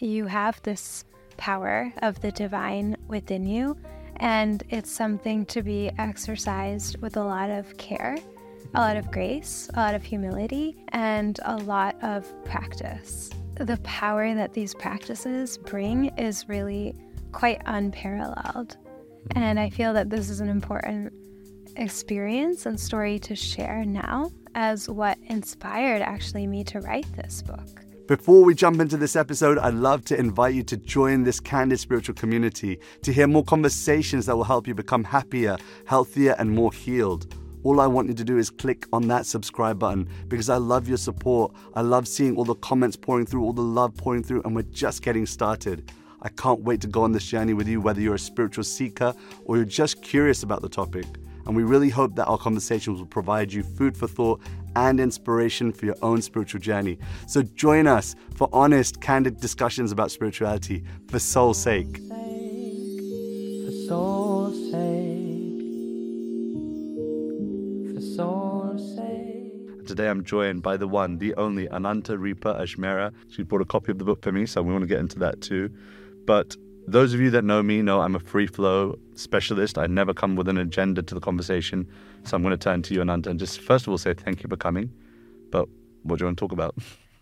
you have this power of the divine within you, and it's something to be exercised with a lot of care, a lot of grace, a lot of humility, and a lot of practice. The power that these practices bring is really quite unparalleled. And I feel that this is an important experience and story to share now as what inspired actually me to write this book. Before we jump into this episode, I'd love to invite you to join this candid spiritual community to hear more conversations that will help you become happier, healthier, and more healed. All I want you to do is click on that subscribe button because I love your support. I love seeing all the comments pouring through, all the love pouring through, and we're just getting started. I can't wait to go on this journey with you, whether you're a spiritual seeker or you're just curious about the topic. And we really hope that our conversations will provide you food for thought and inspiration for your own spiritual journey. So join us for honest, candid discussions about spirituality for soul's sake. For soul's sake. For soul's sake. Today I'm joined by the one, the only Ananta Ripa Ajmera. She brought a copy of the book for me, so we want to get into that too. But those of you that know me know I'm a free flow specialist. I never come with an agenda to the conversation. So I'm going to turn to you, Ananta, and just first of all say thank you for coming. But what do you want to talk about?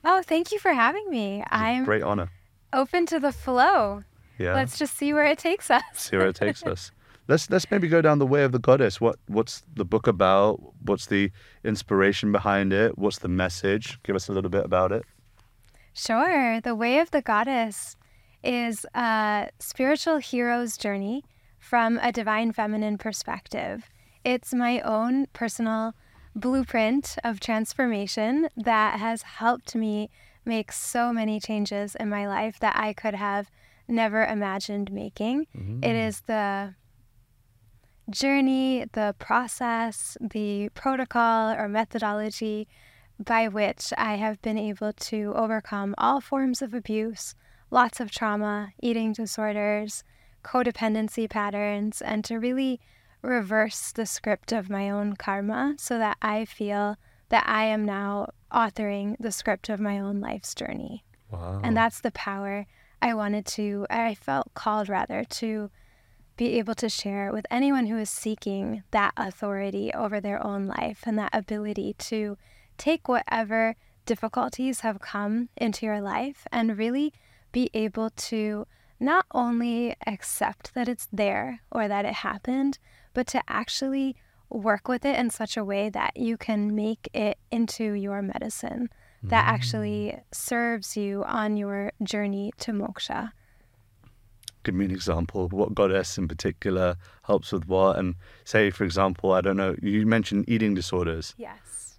Oh, thank you for having me. I'm Great honor. open to the flow. Yeah. Let's just see where it takes us. see where it takes us. Let's let's maybe go down the way of the goddess. What what's the book about? What's the inspiration behind it? What's the message? Give us a little bit about it. Sure. The Way of the Goddess is a spiritual hero's journey from a divine feminine perspective. It's my own personal blueprint of transformation that has helped me make so many changes in my life that I could have never imagined making. Mm-hmm. It is the journey, the process, the protocol or methodology by which I have been able to overcome all forms of abuse, lots of trauma, eating disorders, codependency patterns, and to really reverse the script of my own karma so that I feel that I am now authoring the script of my own life's journey. Wow. And that's the power I wanted to, I felt called rather to be able to share with anyone who is seeking that authority over their own life and that ability to take whatever difficulties have come into your life and really be able to not only accept that it's there or that it happened, but to actually work with it in such a way that you can make it into your medicine that actually mm. serves you on your journey to moksha. Give me an example. What goddess in particular helps with what? And say, for example, I don't know. You mentioned eating disorders. Yes.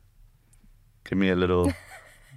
Give me a little.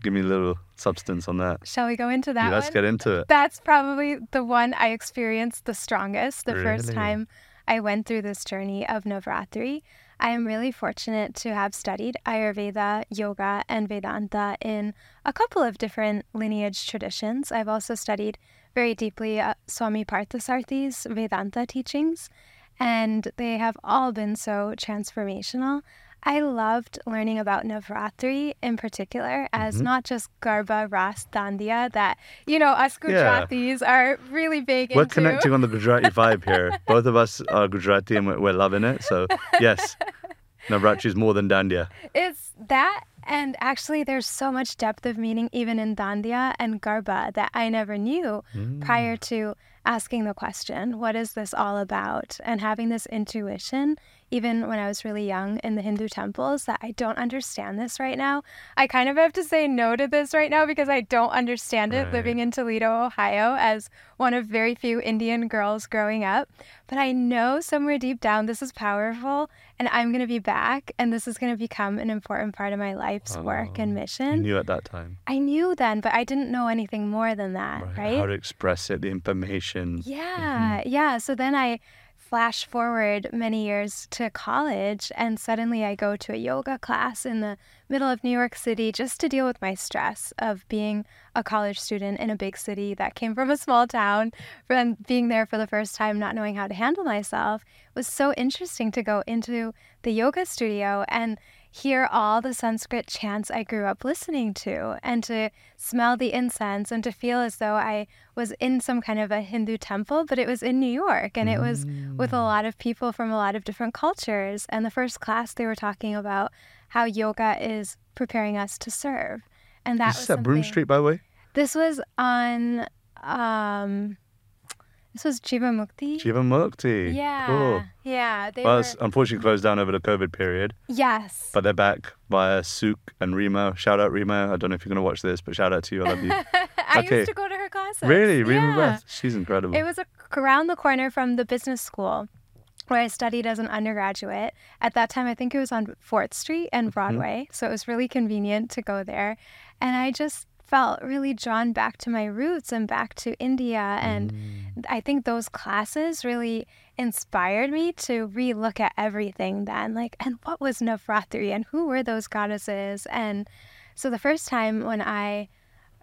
give me a little substance on that. Shall we go into that Yeah, let's one? get into it. That's probably the one I experienced the strongest the first time I went through this journey of Navratri. I am really fortunate to have studied Ayurveda, yoga, and Vedanta in a couple of different lineage traditions. I've also studied very deeply uh, Swami Parthasarathy's Vedanta teachings, and they have all been so transformational. I loved learning about Navratri in particular as Mm-hmm. not just Garba, Ras, Dandiya that, you know, us Yeah. Gujaratis are really big We're into. connecting on the Gujarati vibe here. Both of us are Gujarati and we're, we're loving it. So, yes, Navratri is more than Dandiya. It's that, and actually, there's so much depth of meaning even in Dandiya and Garba that I never knew Mm. prior to asking the question, what is this all about? And having this intuition, even when I was really young in the Hindu temples, that I don't understand this right now. I kind of have to say no to this right now because I don't understand it Right. living in Toledo, Ohio, as one of very few Indian girls growing up. But I know somewhere deep down this is powerful and I'm going to be back and this is going to become an important part of my life's oh, work and mission. You knew at that time. I knew then, but I didn't know anything more than that, right? How to express it, the information. Yeah, mm-hmm. yeah. So then I flash forward many years to college, and suddenly I go to a yoga class in the middle of New York City just to deal with my stress of being a college student in a big city that came from a small town, from being there for the first time, not knowing how to handle myself. It was so interesting to go into the yoga studio and hear all the Sanskrit chants I grew up listening to and to smell the incense and to feel as though I was in some kind of a Hindu temple, but it was in New York and it was with a lot of people from a lot of different cultures. And the first class they were talking about how yoga is preparing us to serve. And that Is was this at something- Street, by the way? This was on um this was Jivamukti. Jiva Mukti. yeah. Cool. Yeah. They Well, were, unfortunately closed down over the COVID period, yes. but they're back via Sook and Rima. Shout out Rima. I don't know if you're going to watch this, but shout out to you. I love you. I Okay. used to go to her classes. really? Remo yeah. Beth. She's incredible. It was around the corner from the business school where I studied as an undergraduate. At that time, I think it was on 4th Street and mm-hmm. Broadway. So it was really convenient to go there. And I just felt really drawn back to my roots and back to India. And I think those classes really inspired me to relook at everything then. Like, and what was Navratri and who were those goddesses? And so the first time when I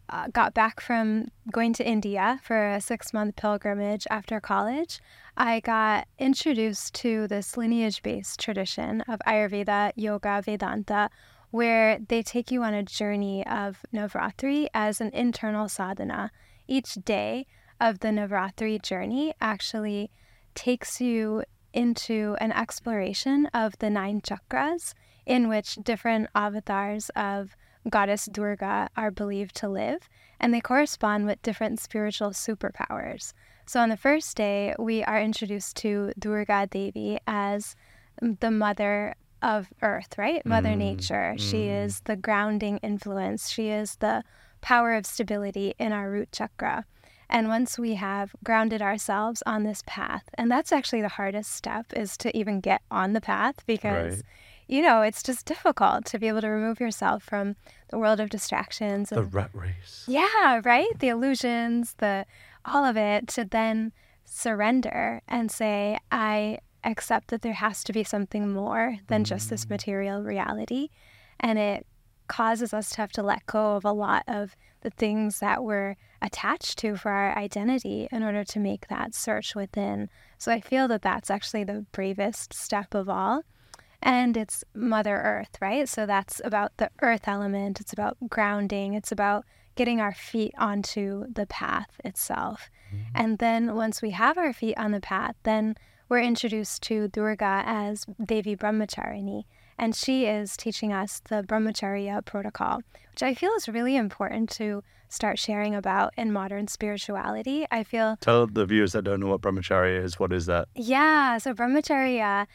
uh, got back from going to India for a six month pilgrimage after college, I got introduced to this lineage based tradition of Ayurveda, Yoga, Vedanta, where they take you on a journey of Navratri as an internal sadhana. Each day of the Navratri journey actually takes you into an exploration of the nine chakras in which different avatars of goddess Durga are believed to live, and they correspond with different spiritual superpowers. So on the first day, we are introduced to Durga Devi as the mother of earth, right? Mother Mm, Nature. She mm. is the grounding influence. She is the power of stability in our root chakra. And once we have grounded ourselves on this path, and that's actually the hardest step is to even get on the path because Right. you know, it's just difficult to be able to remove yourself from the world of distractions the and rat race. yeah, right? The illusions, the all of it to then surrender and say, I accept that there has to be something more than just this mm. material reality. And it causes us to have to let go of a lot of the things that we're attached to for our identity in order to make that search within. So I feel that that's actually the bravest step of all. And it's Mother Earth, right? So that's about the earth element. It's about grounding. It's about getting our feet onto the path itself. Mm-hmm. And then once we have our feet on the path, then we're introduced to Durga as Devi Brahmacharini. And she is teaching us the Brahmacharya protocol, which I feel is really important to start sharing about in modern spirituality. I feel Tell the viewers that don't know what brahmacharya is. What is that? yeah, so brahmacharya,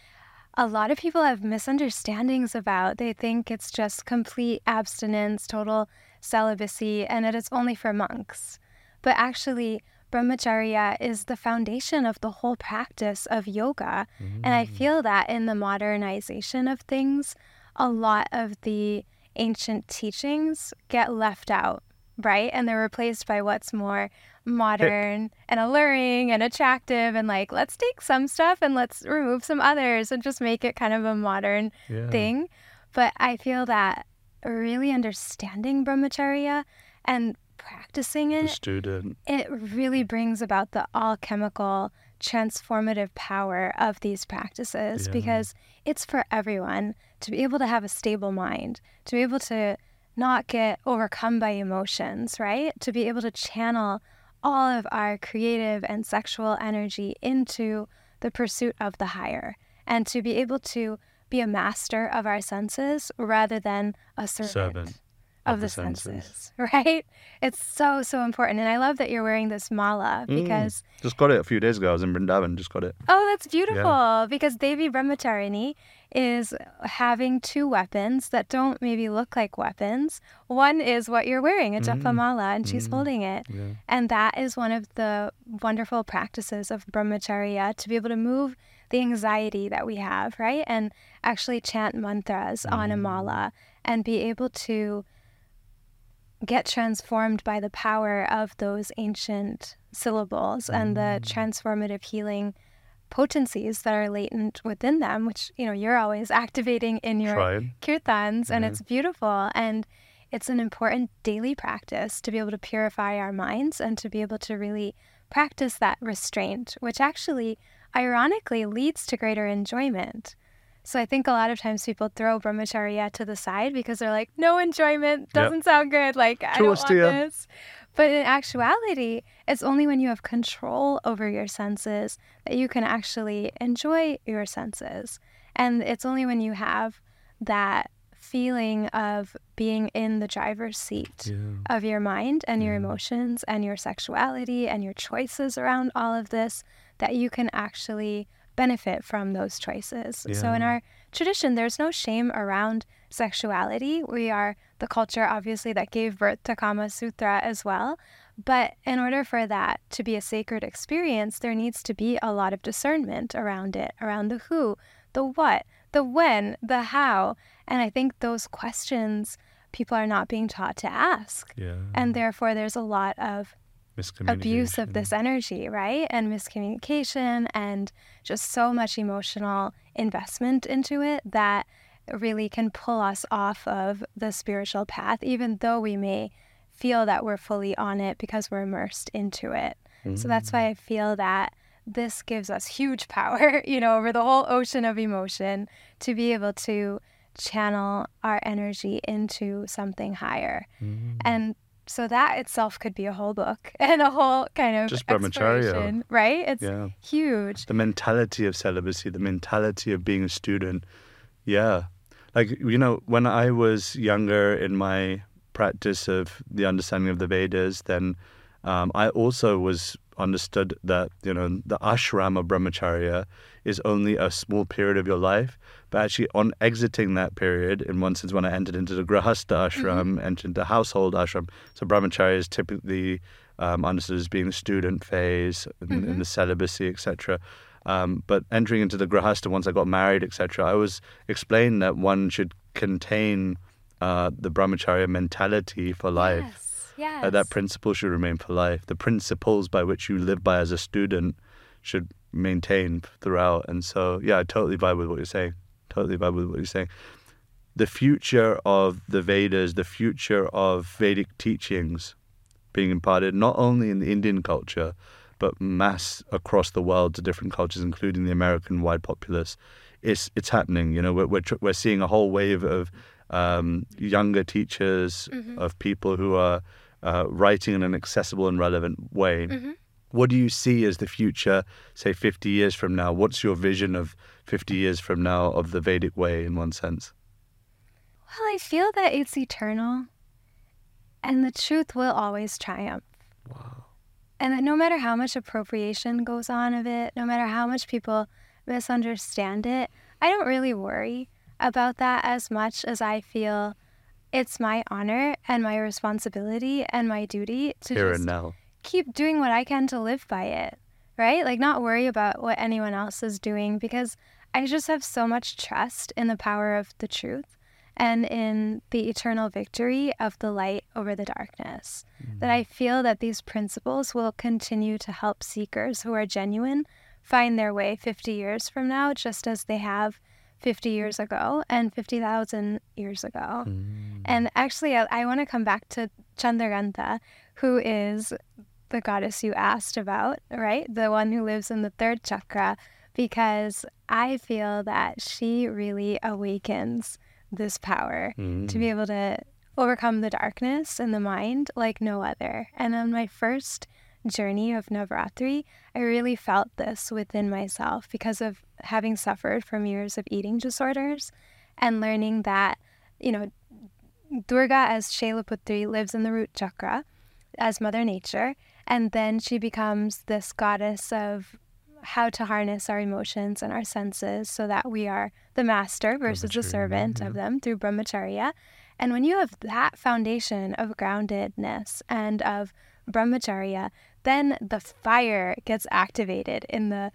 a lot of people have misunderstandings about. They think it's just complete abstinence, total celibacy, and that it's only for monks. But actually, brahmacharya is the foundation of the whole practice of yoga. And I mm. feel that in the modernization of things, a lot of the ancient teachings get left out, right? And they're replaced by what's more modern and alluring and attractive and like let's take some stuff and let's remove some others and just make it kind of a modern Yeah. thing. But I feel that really understanding brahmacharya and practicing The it student. it really brings about the alchemical transformative power of these practices Yeah. because it's for everyone to be able to have a stable mind, to be able to not get overcome by emotions, right? To be able to channel all of our creative and sexual energy into the pursuit of the higher and to be able to be a master of our senses rather than a servant, Servant of, of the, the senses. senses. right? It's so, so important. And I love that you're wearing this mala Mm. because, Just got it a few days ago. I was in Vrindavan. Just got it. oh, that's beautiful. Because Devi Brahmacharini is having two weapons that don't maybe look like weapons. One is what you're wearing, a japa Mm. mala, and she's Mm. holding it. Yeah. And that is one of the wonderful practices of brahmacharya to be able to move the anxiety that we have, right? And actually chant mantras on a Mm. mala and be able to get transformed by the power of those ancient syllables and the mm. transformative healing potencies that are latent within them, which, you know, you're always activating in your Tried. kirtans and it's mm-hmm. beautiful. And it's an important daily practice to be able to purify our minds and to be able to really practice that restraint which actually ironically leads to greater enjoyment So I think a lot of times people throw brahmacharya to the side because they're like, no enjoyment, doesn't sound good. Like, I don't want this. But in actuality, it's only when you have control over your senses that you can actually enjoy your senses. And it's only when you have that feeling of being in the driver's seat of your mind and your emotions and your sexuality and your choices around all of this that you can actually benefit from those choices. So in our tradition, there's no shame around sexuality. We are the culture, obviously, that gave birth to Kama Sutra as well. But in order for that to be a sacred experience, there needs to be a lot of discernment around it, around the who, the what, the when, the how. And I think those questions people are not being taught to ask. Yeah. And therefore, there's a lot of abuse of this energy, right? And miscommunication and just so much emotional investment into it that really can pull us off of the spiritual path, even though we may feel that we're fully on it because we're immersed into it. So that's why I mm. feel that this gives us huge power, you know, over the whole ocean of emotion to be able to channel our energy into something higher. Mm. And so that itself could be a whole book and a whole kind of Just brahmacharya. exploration, right? It's Yeah. huge. the mentality of celibacy, the mentality of being a student. Yeah. Like, you know, when I was younger in my practice of the understanding of the Vedas, then um, I also was understood that, you know, the ashram of brahmacharya is only a small period of your life. But actually, on exiting that period, in one sense, when I entered into the grahastha ashram, entered the household ashram, so brahmacharya is typically um, understood as being the student phase in, in the celibacy, etc. Um, but entering into the grahastha once I got married, etc., I was explained that one should contain uh, the brahmacharya mentality for life. Yes. Yes. Uh, that principle should remain for life. The principles by which you live by as a student should maintain throughout. And so, yeah, I totally vibe with what you're saying. Totally vibe with what you're saying. The future of the Vedas, the future of Vedic teachings being imparted not only in the Indian culture, but mass across the world to different cultures, including the American wide populace. It's it's happening. You know, we're we're, tr- we're seeing a whole wave of um, younger teachers, of people who are uh, writing in an accessible and relevant way. What do you see as the future, say, 50 years from now? What's your vision of 50 years from now of the Vedic way in one sense? Well, I feel that it's eternal and the truth will always triumph. Wow. And that no matter how much appropriation goes on of it, no matter how much people misunderstand it, I don't really worry about that as much as I feel it's my honor and my responsibility and my duty to Here just and now. Keep doing what I can to live by it, right? Like, not worry about what anyone else is doing because I just have so much trust in the power of the truth and in the eternal victory of the light over the darkness. That I mm. feel that these principles will continue to help seekers who are genuine find their way 50 years from now, just as they have 50 years mm. ago and 50,000 years ago. Mm. And actually, I, I want to come back to Chandraghanta, who is the goddess you asked about, right? The one who lives in the third chakra, because I feel that she really awakens this power to be mm. able to overcome the darkness in the mind like no other. And on my first journey of Navratri, I really felt this within myself because of having suffered from years of eating disorders and learning that, you know, Durga as Shailaputri lives in the root chakra as Mother Nature, and then she becomes this goddess of how to harness our emotions and our senses so that we are the master versus the servant of them through brahmacharya. And when you have that foundation of groundedness and of brahmacharya, then the fire gets activated in the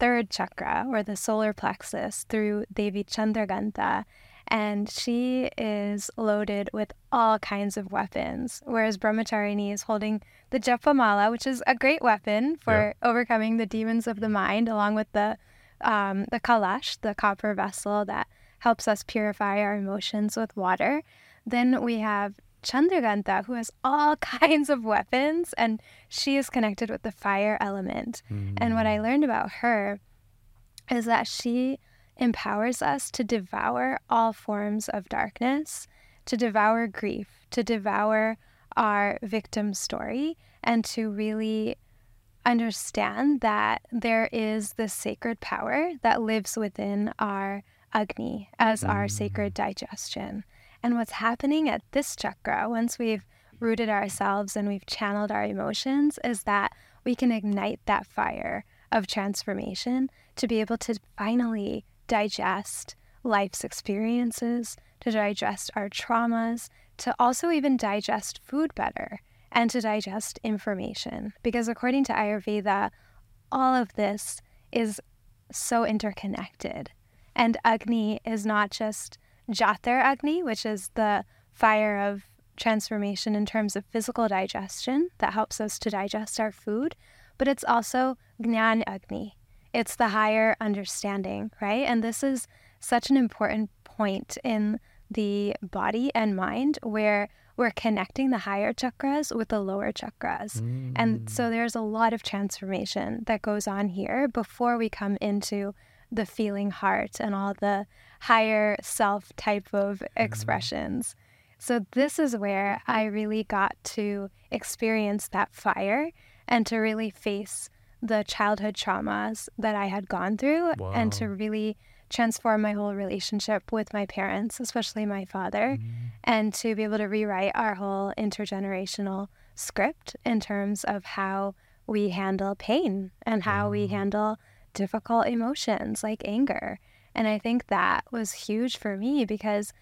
third chakra or the solar plexus through Devi Chandraghanta. And she is loaded with all kinds of weapons, whereas Brahmacharini is holding the Japamala, which is a great weapon for overcoming the demons of the mind, along with the um, the kalash, the copper vessel that helps us purify our emotions with water. Then we have Chandraghanta, who has all kinds of weapons, and she is connected with the fire element. And what I learned about her is that she empowers us to devour all forms of darkness, to devour grief, to devour our victim story, and to really understand that there is this sacred power that lives within our Agni as our mm. sacred digestion. And what's happening at this chakra, once we've rooted ourselves and we've channeled our emotions, is that we can ignite that fire of transformation to be able to finally digest life's experiences, to digest our traumas, to also even digest food better and to digest information. Because according to Ayurveda, all of this is so interconnected. And Agni is not just Jathara Agni, which is the fire of transformation in terms of physical digestion that helps us to digest our food, but it's also Gnan Agni. It's the higher understanding, right? And this is such an important point in the body and mind where we're connecting the higher chakras with the lower chakras. Mm. And so there's a lot of transformation that goes on here before we come into the feeling heart and all the higher self type of mm. expressions. So, this is where I really got to experience that fire and to really face the childhood traumas that I had gone through wow. and to really transform my whole relationship with my parents, especially my father, mm-hmm. and to be able to rewrite our whole intergenerational script in terms of how we handle pain and how we handle difficult emotions like anger. And I think that was huge for me because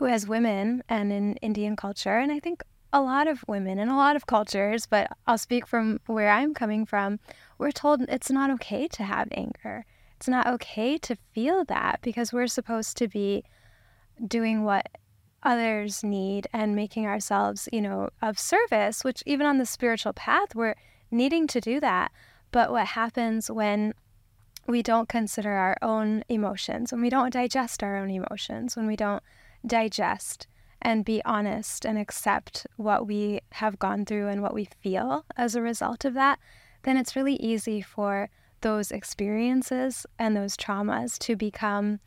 as women and in Indian culture, and I think a lot of women in a lot of cultures, but I'll speak from where I'm coming from, we're told it's not okay to have anger it's not okay to feel that because we're supposed to be doing what others need and making ourselves, you know, of service, which even on the spiritual path, we're needing to do that. But what happens when we don't consider our own emotions, when we don't digest our own emotions, when we don't digest and be honest and accept what we have gone through and what we feel as a result of that, then it's really easy for those experiences and those traumas to become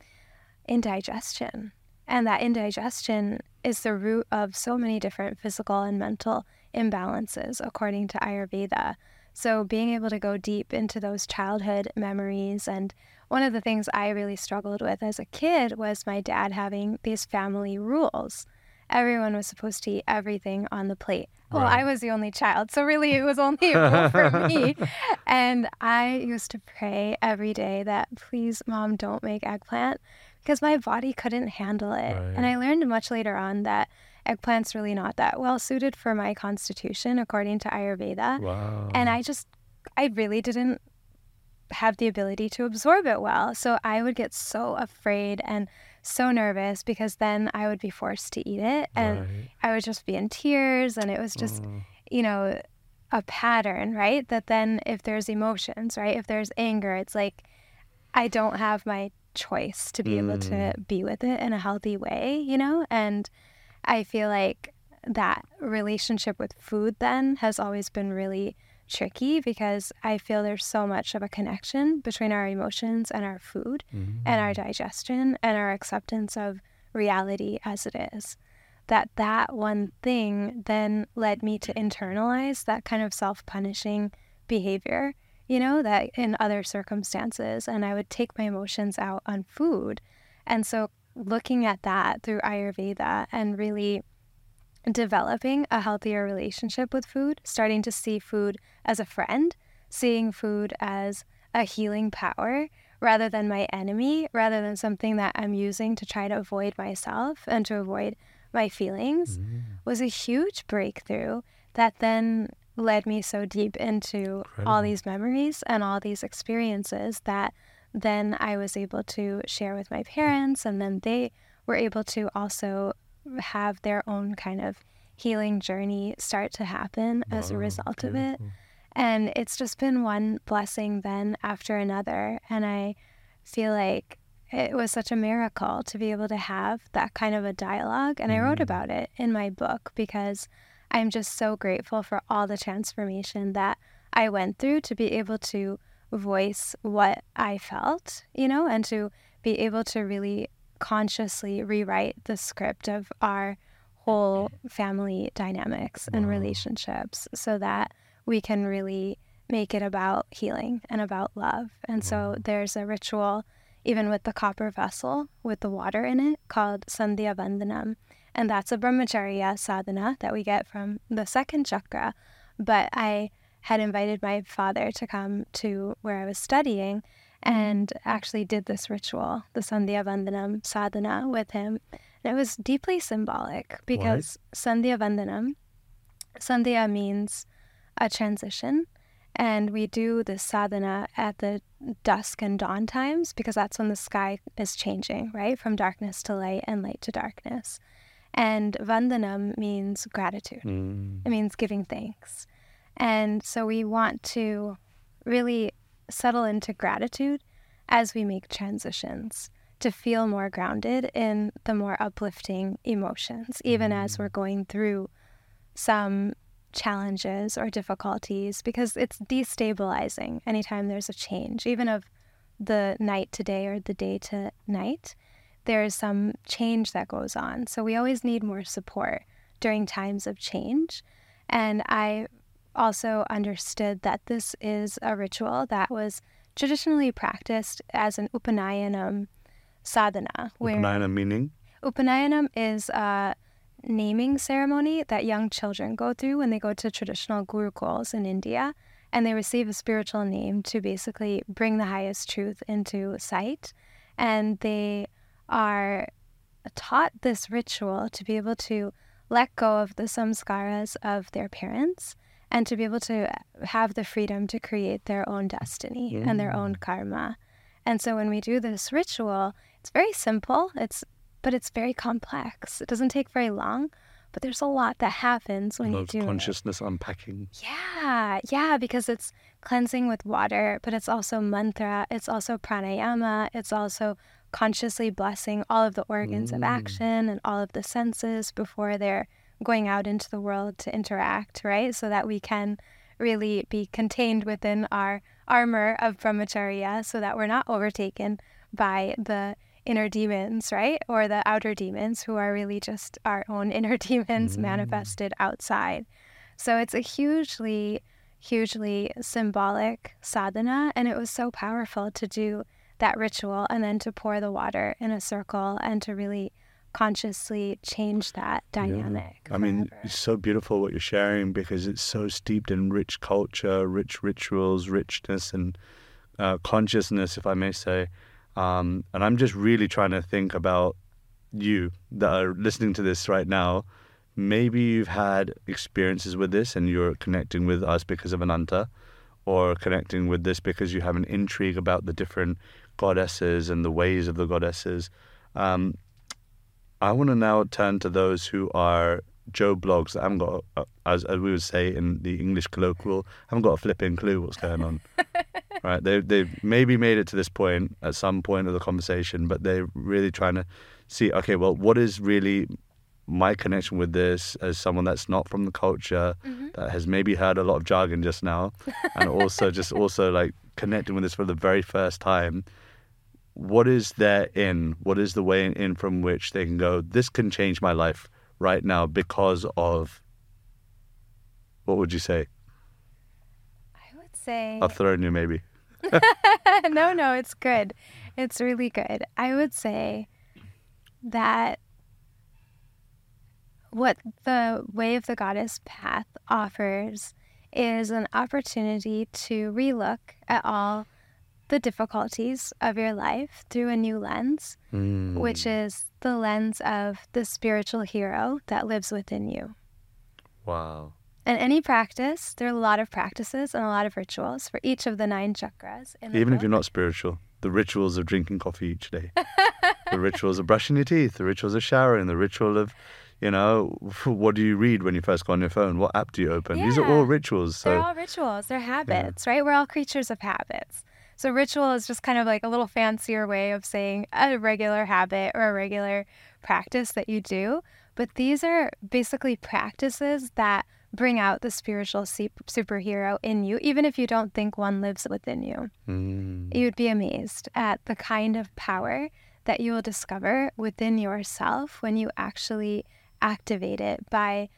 indigestion. And that indigestion is the root of so many different physical and mental imbalances, according to Ayurveda. So, being able to go deep into those childhood memories. And one of the things I really struggled with as a kid was my dad having these family rules. Everyone was supposed to eat everything on the plate. Well, right. I was the only child, so really it was only for me. And I used to pray every day that please, mom, don't make eggplant because my body couldn't handle it. Right. And I learned much later on that eggplant's really not that well suited for my constitution, according to Ayurveda. Wow. And I just, I really didn't have the ability to absorb it well. So I would get so afraid and so nervous because then I would be forced to eat it and right. I would just be in tears and it was just, mm. you know, a pattern, right? That then if there's emotions, right? If there's anger, it's like I don't have my choice to be mm. able to mm. be with it in a healthy way, you know? And I feel like that relationship with food then has always been really tricky because I feel there's so much of a connection between our emotions and our food mm-hmm. and our digestion and our acceptance of reality as it is. That that one thing then led me to internalize that kind of self-punishing behavior, you know, that in other circumstances and I would take my emotions out on food. And so looking at that through Ayurveda and really developing a healthier relationship with food, starting to see food as a friend, seeing food as a healing power rather than my enemy, rather than something that I'm using to try to avoid myself and to avoid my feelings, mm-hmm. was a huge breakthrough that then led me so deep into Incredible. all these memories and all these experiences that then I was able to share with my parents, and then they were able to also have their own kind of healing journey start to happen wow, as a result of it. And it's just been one blessing then after another. And I feel like it was such a miracle to be able to have that kind of a dialogue. And mm. I wrote mm. about it in my book because I'm just so grateful for all the transformation that I went through to be able to voice what I felt, you know, and to be able to really consciously rewrite the script of our whole family dynamics and Wow. relationships so that we can really make it about healing and about love. And so there's a ritual, even with the copper vessel with the water in it, called Sandhya Vandanam. And that's a brahmacharya sadhana that we get from the second chakra. But I had invited my father to come to where I was studying and actually did this ritual, the Sandhya Vandanam sadhana, with him. And it was deeply symbolic because Sandhya Vandanam, Sandhya means a transition. And we do this sadhana at the dusk and dawn times because that's when the sky is changing, right? From darkness to light and light to darkness. And Vandanam means gratitude. Mm. It means giving thanks. And so we want to really settle into gratitude as we make transitions to feel more grounded in the more uplifting emotions, even as we're mm. going through some challenges or difficulties, because it's destabilizing anytime there's a change, even of the night to day or the day to night. There is some change that goes on. So we always need more support during times of change. And I also understood that this is a ritual that was traditionally practiced as an Upanayanam sadhana, where Upanayana meaning? Upanayanam is a naming ceremony that young children go through when they go to traditional gurukuls in India and they receive a spiritual name to basically bring the highest truth into sight. And they are taught this ritual to be able to let go of the samskaras of their parents and to be able to have the freedom to create their own destiny and their own karma. And so when we do this ritual, it's very simple. It's but it's very complex. It doesn't take very long, but there's a lot that happens when you of do it. consciousness unpacking. Yeah, yeah, because it's cleansing with water, but it's also mantra, it's also pranayama, it's also consciously blessing all of the organs of Mm. action and all of the senses before they're going out into the world to interact, right? So that we can really be contained within our armor of brahmacharya so that we're not overtaken by the inner demons, right? Or the outer demons who are really just our own inner demons Mm. manifested outside. So it's a hugely, hugely symbolic sadhana. And it was so powerful to do that ritual and then to pour the water in a circle and to really consciously change that dynamic. I mean, it's so beautiful what you're sharing because it's so steeped in rich culture, rich rituals, richness, and uh, consciousness, if I may say. Um, and I'm just really trying to think about you that are listening to this right now. Maybe you've had experiences with this and you're connecting with us because of Ananta, or connecting with this because you have an intrigue about the different goddesses and the ways of the goddesses. Um, I want to now turn to those who are Joe Bloggs that haven't got, as, as we would say in the English colloquial, haven't got a flipping clue what's going on. right? They they maybe made it to this point at some point of the conversation, but they're really trying to see, okay, well, what is really my connection with this as someone that's not from the culture mm-hmm. that has maybe heard a lot of jargon just now and also just also like connecting with this for the very first time what is there in what is the way in from which they can go this can change my life right now because of what would you say I would say i've thrown you maybe no, no, it's good. It's really good. I would say that what the Way of the Goddess path offers is an opportunity to relook at all the difficulties of your life through a new lens, which hmm. is the lens of the spiritual hero that lives within you. wow And any practice, there are a lot of practices and a lot of rituals for each of the nine chakras. In the even if you're not spiritual the rituals of drinking coffee each day the rituals of brushing your teeth the rituals of showering the ritual of you know what do you read when you first go on your phone what app do you open these are all rituals so They're all rituals, they're habits, right? We're all creatures of habits. So, ritual is just kind of like a little fancier way of saying a regular habit or a regular practice that you do. But these are basically practices that bring out the spiritual superhero in you, even if you don't think one lives within you. Mm. You'd be amazed at the kind of power that you will discover within yourself when you actually activate it by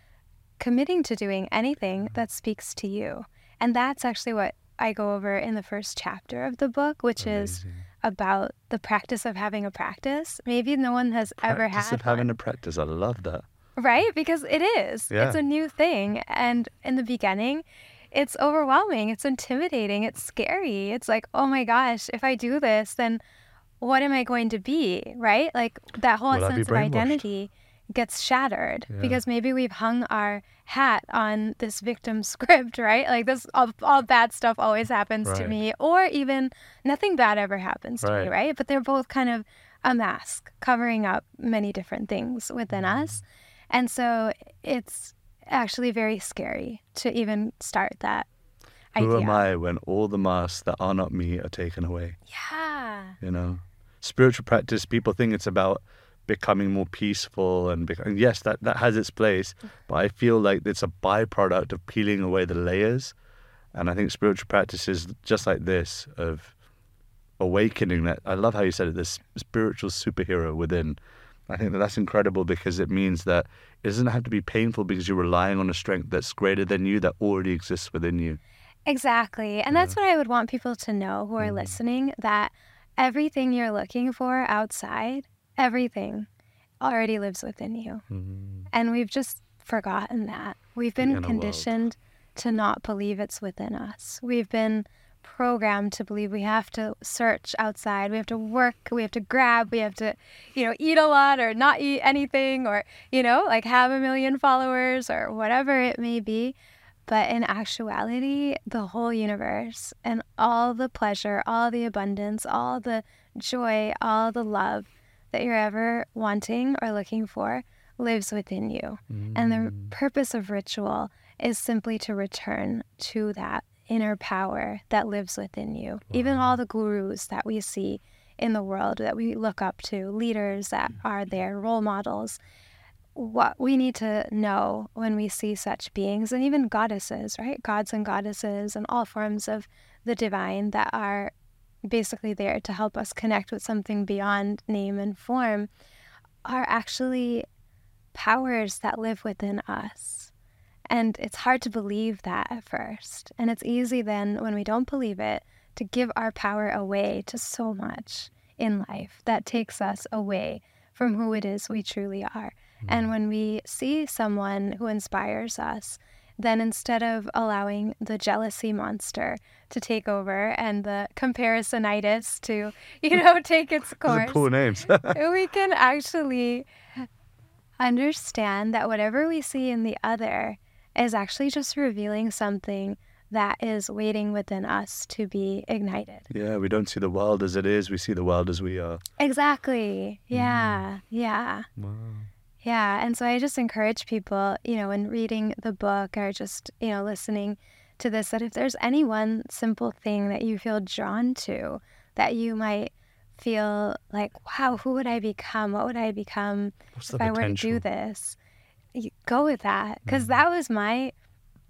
committing to doing anything that speaks to you. And that's actually what I go over in the first chapter of the book, which is about the practice of having a practice. Maybe no one has ever had. Practice of having one. a practice. I love that. Right? Because it is. Yeah. It's a new thing. And in the beginning, it's overwhelming. It's intimidating. It's scary. It's like, oh my gosh, if I do this, then what am I going to be? Right? Like that whole Will sense of identity gets shattered Yeah. because maybe we've hung our hat on this victim script, right? Like this all, all bad stuff always happens to me or even nothing bad ever happens to me, Right. right? But they're both kind of a mask covering up many different things within Mm-hmm. us. And so it's actually very scary to even start that idea. Who am I when all the masks that are not me are taken away? Yeah. You know, spiritual practice. People think it's about becoming more peaceful, and, bec- and yes, that that has its place. But I feel like it's a byproduct of peeling away the layers. And I think spiritual practice is just like this of awakening that. I love how you said it. This spiritual superhero within. I think that that's incredible because it means that it doesn't have to be painful because you're relying on a strength that's greater than you that already exists within you. Exactly. And that's what I would want people to know who are Mm-hmm. listening that everything you're looking for outside, everything already lives within you. Mm-hmm. And we've just forgotten that. We've been inner world. conditioned to not believe it's within us. We've been programmed to believe we have to search outside. We have to work, we have to grab, we have to, you know, eat a lot or not eat anything or, you know, like have a million followers or whatever it may be. But in actuality, the whole universe and all the pleasure, all the abundance, all the joy, all the love that you're ever wanting or looking for lives within you. And the mm. purpose of ritual is simply to return to that inner power that lives within you. Even all the gurus that we see in the world that we look up to, leaders that mm. are their role models, what we need to know when we see such beings and even goddesses, right? Gods and goddesses and all forms of the divine that are basically there to help us connect with something beyond name and form are actually powers that live within us. And it's hard to believe that at first. And it's easy then, when we don't believe it, to give our power away to so much in life that takes us away from who it is we truly are. And mm. when we see someone who inspires us, then instead of allowing the jealousy monster to take over and the comparisonitis to, you know, take its course, cool names. we can actually understand that whatever we see in the other is actually just revealing something that is waiting within us to be ignited. yeah, we don't see the world as it is. We see the world as we are. Exactly. Yeah. Mm. Yeah. Wow. Yeah. And so I just encourage people, you know, when reading the book or just, you know, listening to this, that if there's any one simple thing that you feel drawn to, that you might feel like, wow, who would I become? What would I become What's if I were to do this? You go with that. Because mm. that was my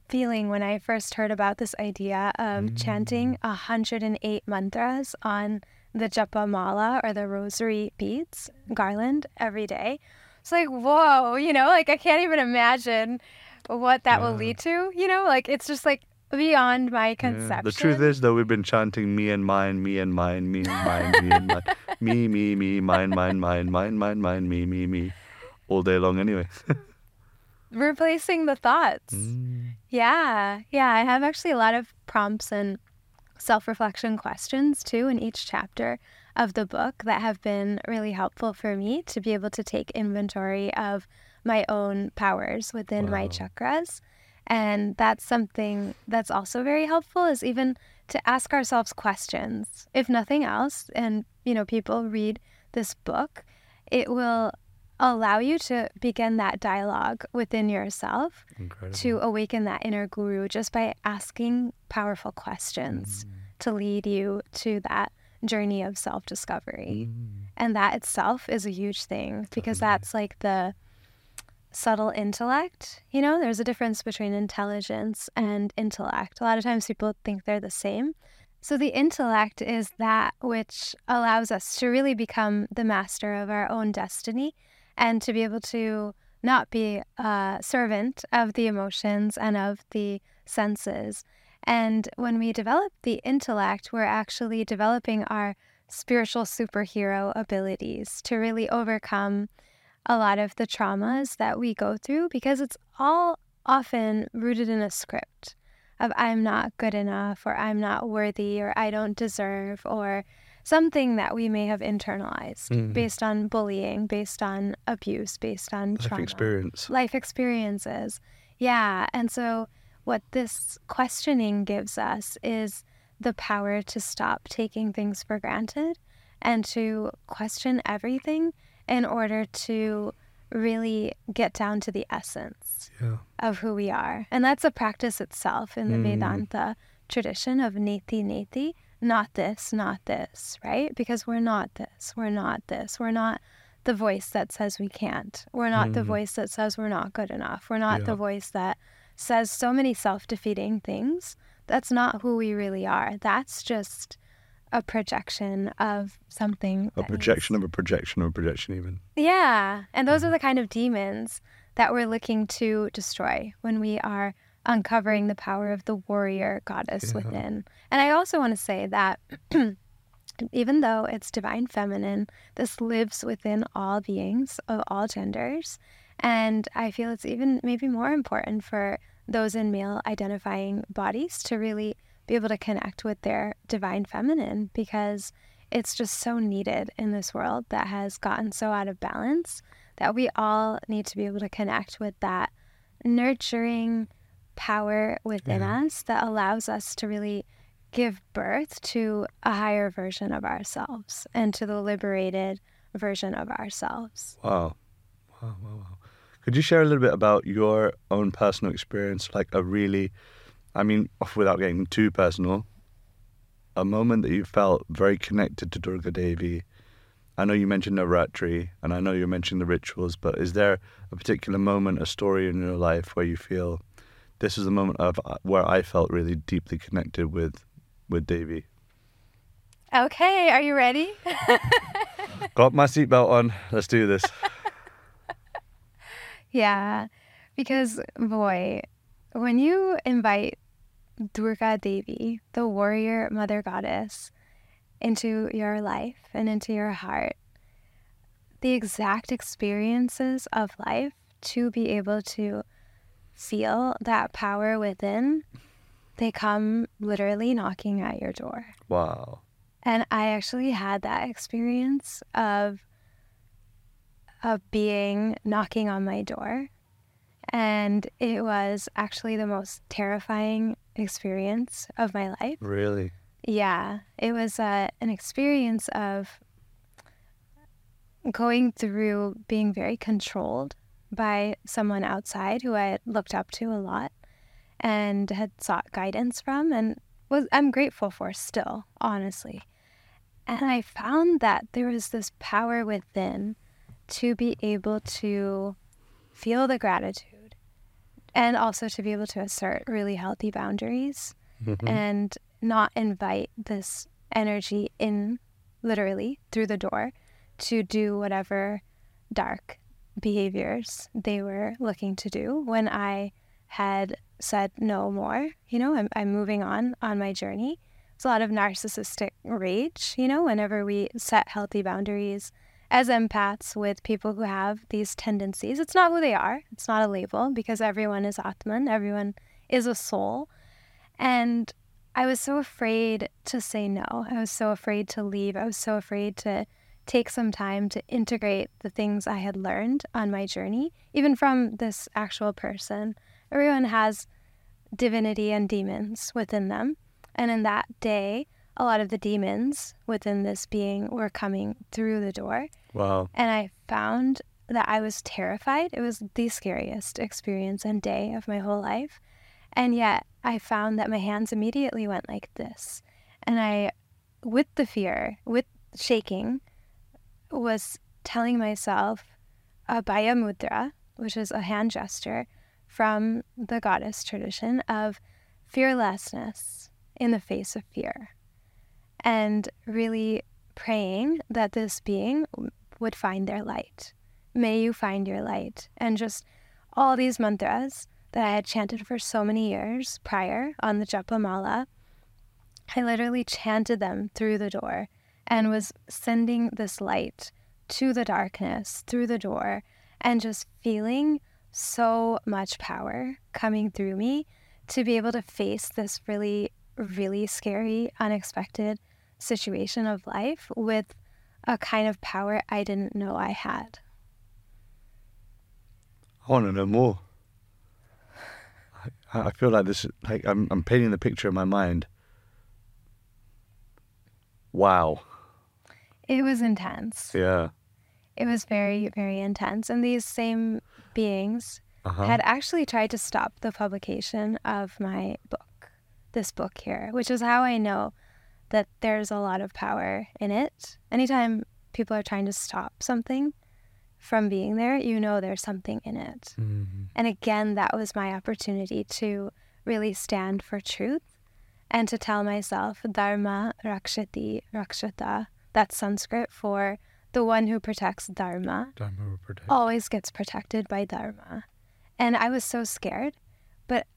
feeling when I first heard about this idea of chanting mm. 108 mantras on the japa mala or the rosary beads garland every day. It's like, whoa, you know, like I can't even imagine what that will lead to, you know, like it's just like beyond my Yeah. conception. The truth is, though, we've been chanting me and mine, me and mine, me and mine, me and mine, me, me, me, mine, mine, mine, mine, mine, mine, me, me, me, all day long anyway. replacing the thoughts. Mm. Yeah, yeah. I have actually a lot of prompts and self reflection questions too in each chapter of the book that have been really helpful for me to be able to take inventory of my own powers within my chakras. And that's something that's also very helpful is even to ask ourselves questions. If nothing else, and you know, people read this book, it will allow you to begin that dialogue within yourself Incredible. to awaken that inner guru just by asking powerful questions mm. to lead you to that journey of self discovery. Mm. And that itself is a huge thing because that's like the subtle intellect. You know, there's a difference between intelligence and intellect. A lot of times people think they're the same. So, the intellect is that which allows us to really become the master of our own destiny and to be able to not be a servant of the emotions and of the senses. And when we develop the intellect, we're actually developing our spiritual superhero abilities to really overcome a lot of the traumas that we go through because it's all often rooted in a script of I'm not good enough or I'm not worthy or I don't deserve or something that we may have internalized Mm. based on bullying, based on abuse, based on Life trauma experience. life experiences. Yeah. And so, what this questioning gives us is the power to stop taking things for granted and to question everything in order to really get down to the essence Yeah. of who we are. And that's a practice itself in the Mm. Vedanta tradition of neti neti, not this, not this, right? Because we're not this, we're not this, we're not the voice that says we can't. We're not the Mm. voice that says we're not good enough. We're not Yeah. the voice that says so many self defeating things. That's not who we really are. That's just a projection of something. A that needs- projection of a projection of a projection, even. yeah. And those are mm-hmm. the kind of demons that we're looking to destroy when we are uncovering the power of the warrior goddess Yeah. within. And I also want to say that even though it's divine feminine, this lives within all beings of all genders. And I feel it's even maybe more important for those in male identifying bodies to really be able to connect with their divine feminine because it's just so needed in this world that has gotten so out of balance that we all need to be able to connect with that nurturing power within Yeah. us that allows us to really give birth to a higher version of ourselves and to the liberated version of ourselves. Wow. Wow, wow, wow. Could you share a little bit about your own personal experience? Like a really, I mean, off without getting too personal, a moment that you felt very connected to Durga Devi. I know you mentioned Navratri and I know you mentioned the rituals, but is there a particular moment, a story in your life where you feel this is the moment of uh, where I felt really deeply connected with with Devi? Okay, are you ready? Got my seatbelt on. Let's do this. Yeah, because boy, when you invite Durga Devi, the warrior mother goddess, into your life and into your heart, the exact experiences of life to be able to feel that power within, they come literally knocking at your door. Wow. And I actually had that experience of a being knocking on my door. And it was actually the most terrifying experience of my life. Really? Yeah, it was uh, an experience of going through being very controlled by someone outside who I looked up to a lot and had sought guidance from and was I'm grateful for still, honestly. And I found that there was this power within to be able to feel the gratitude and also to be able to assert really healthy boundaries Mhm. and not invite this energy in literally through the door to do whatever dark behaviors they were looking to do when I had said no more. You know, I'm, I'm moving on on my journey. It's a lot of narcissistic rage, you know, whenever we set healthy boundaries as empaths with people who have these tendencies. It's not who they are, it's not a label because everyone is Atman, everyone is a soul. And I was so afraid to say no. I was so afraid to leave. I was so afraid to take some time to integrate the things I had learned on my journey, even from this actual person. Everyone has divinity and demons within them. And in that day, a lot of the demons within this being were coming through the door. Wow. And I found that I was terrified. It was the scariest experience and day of my whole life. And yet I found that my hands immediately went like this. And I, with the fear, with shaking, was telling myself, Abhaya Mudra, which is a hand gesture from the goddess tradition of fearlessness in the face of fear. And really praying that this being would find their light. May you find your light. And just all these mantras that I had chanted for so many years prior on the Japamala, I literally chanted them through the door and was sending this light to the darkness through the door and just feeling so much power coming through me to be able to face this really, really scary, unexpected situation of life with a kind of power I didn't know I had. I want to know more. I, I feel like this, like I'm, I'm painting the picture in my mind. Wow. It was intense. Yeah. It was very, very intense. And these same beings Uh-huh. had actually tried to stop the publication of my book, this book here, which is how I know that there's a lot of power in it. Anytime people are trying to stop something from being there, you know there's something in it. Mhm. And again, that was my opportunity to really stand for truth and to tell myself, Dharma Rakshati Rakshata. That's Sanskrit for the one who protects Dharma Dharma protect. always gets protected by Dharma. And I was so scared, but